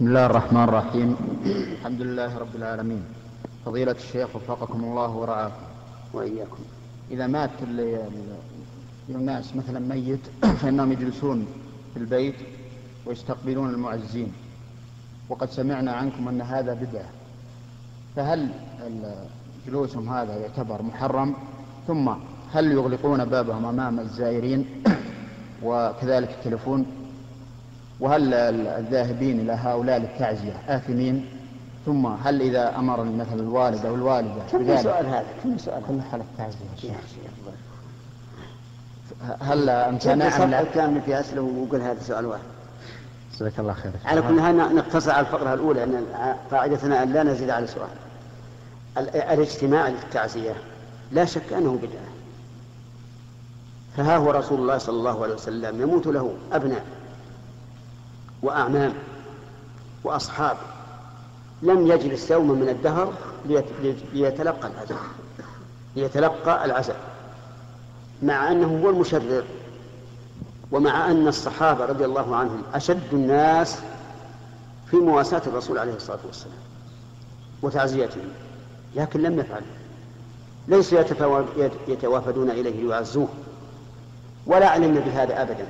بسم الله الرحمن الرحيم. الحمد لله رب العالمين. فضيلة الشيخ وفقكم الله ورعاكم وإياكم. إذا مات الناس مثلا ميت فإنهم يجلسون في البيت ويستقبلون المعزين. وقد سمعنا عنكم أن هذا بدعة. فهل جلوسهم هذا يعتبر محرم؟ ثم هل يغلقون بابهم أمام الزائرين؟ وكذلك التلفون وهل الذاهبين إلى هؤلاء للتعزية آثمين؟ ثم هل إذا أمر مثلا الوالد أو الوالدة كم سؤال هذا؟ كم سؤال؟ كل حالة تعزية هل امتنع لا؟ كامل في أسئلة وقل هذا سؤال واحد. جزاك الله خير. على كل حال نقتصر على الفقرة الأولى أن قاعدتنا أن لا نزيد على سؤال. الاجتماع للتعزية لا شك أنه بدعة. فها هو رسول الله صلى الله عليه وسلم يموت له أبناء. وأعمام وأصحاب لم يجلس يوما من الدهر ليتلقى العزاء ليتلقى العزاء مع أنه هو المشرر ومع أن الصحابة رضي الله عنهم أشد الناس في مواساة الرسول عليه الصلاة والسلام وتعزيته لكن لم يفعلوا ليسوا يتوافدون إليه ليعزوه ولا علمنا بهذا أبدا.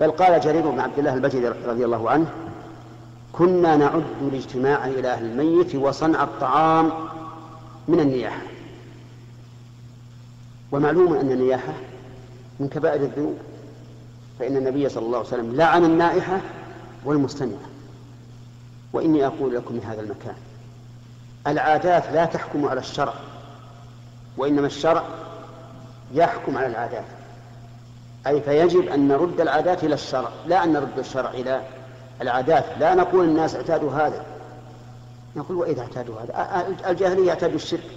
بل قال جرير بن عبد الله البجلي رضي الله عنه كنا نعد الاجتماع إلى أهل الميت وصنع الطعام من النياحة. ومعلوم أن النياحة من كبائر الذنوب فإن النبي صلى الله عليه وسلم لعن النائحة والمستمعة وإني أقول لكم من هذا المكان العادات لا تحكم على الشرع وإنما الشرع يحكم على العادات. أي فيجب أن نرد العادات إلى الشرع لا أن نرد الشرع إلى العادات لا نقول الناس اعتادوا هذا. نقول وإذا اعتادوا هذا؟ الجاهلية اعتادوا الشرك.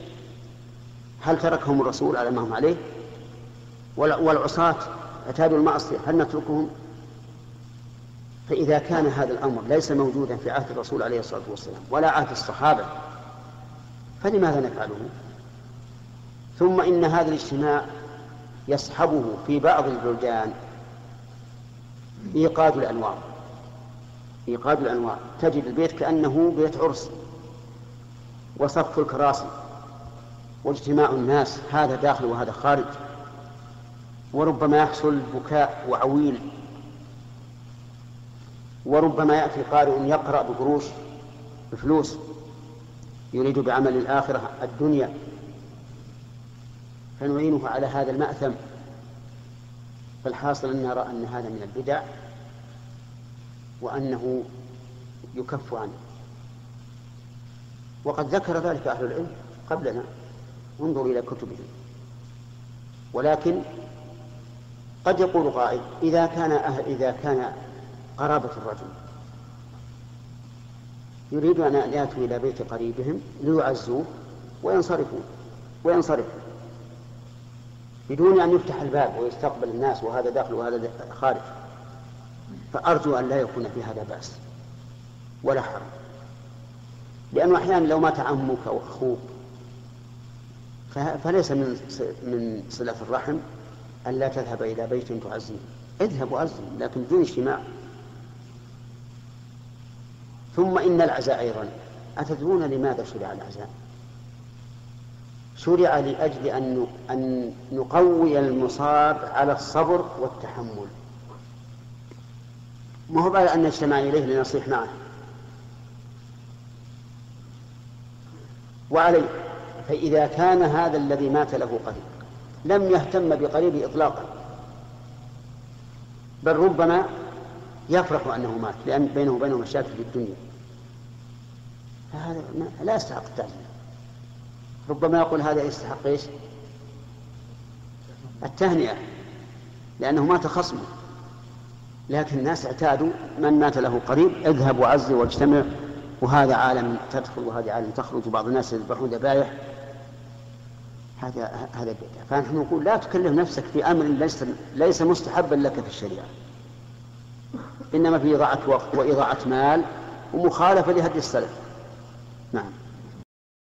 هل تركهم الرسول على ما هم عليه؟ والعصاة اعتادوا المعصية هل نتركهم؟ فإذا كان هذا الأمر ليس موجودا في عهد الرسول عليه الصلاة والسلام ولا عهد الصحابة فلماذا نفعله؟ ثم إن هذا الاجتماع يصحبه في بعض البلدان إيقاد الأنوار. إيقاد الأنوار. تجد البيت كأنه بيت عرس وصف الكراسي واجتماع الناس هذا داخل وهذا خارج. وربما يحصل بكاء وعويل. وربما يأتي قارئ يقرأ بقروش بفلوس يريد بعمل الآخرة الدنيا. فنعينه على هذا المأثم. فالحاصل أن نرى أن هذا من البدع وأنه يكف عنه. وقد ذكر ذلك أهل العلم قبلنا. انظروا إلى كتبهم. ولكن قد يقول قائل إذا كان أهل إذا كان قرابة الرجل يريد أن يأتوا إلى بيت قريبهم ليعزوه وينصرفوا وينصرفوا بدون أن يفتح الباب ويستقبل الناس وهذا داخل وهذا خارج. فأرجو أن لا يكون في هذا بأس. ولا حرج. لأنه أحيانا لو مات عمك أو أخوك فليس من من صلة الرحم أن لا تذهب إلى بيت تعزيه اذهب وعزهم لكن بدون اجتماع. ثم إن العزاء أيضا. أتدرون لماذا شرع العزاء؟ شرع لأجل أن أن نقوي المصاب على الصبر والتحمل. ما هو بعد أن نجتمع إليه لنصيح معه؟ وعليه. فإذا كان هذا الذي مات له قريب لم يهتم بقريبه إطلاقا. بل ربما يفرح أنه مات لأن بينه وبينه مشاكل في الدنيا. فهذا لا يستحق التعزية ربما يقول هذا يستحق إيش؟ التهنئة لأنه مات خصمه. لكن الناس اعتادوا من مات له قريب اذهب وعزي واجتمع وهذا عالم تدخل وهذا عالم تخرج وبعض الناس يذبحون ذبائح هذا هذا بدعة. فنحن نقول لا تكلف نفسك في أمر ليس ليس مستحبا لك في الشريعة. إنما في إضاعة وقت وإضاعة مال ومخالفة لهدي السلف. نعم.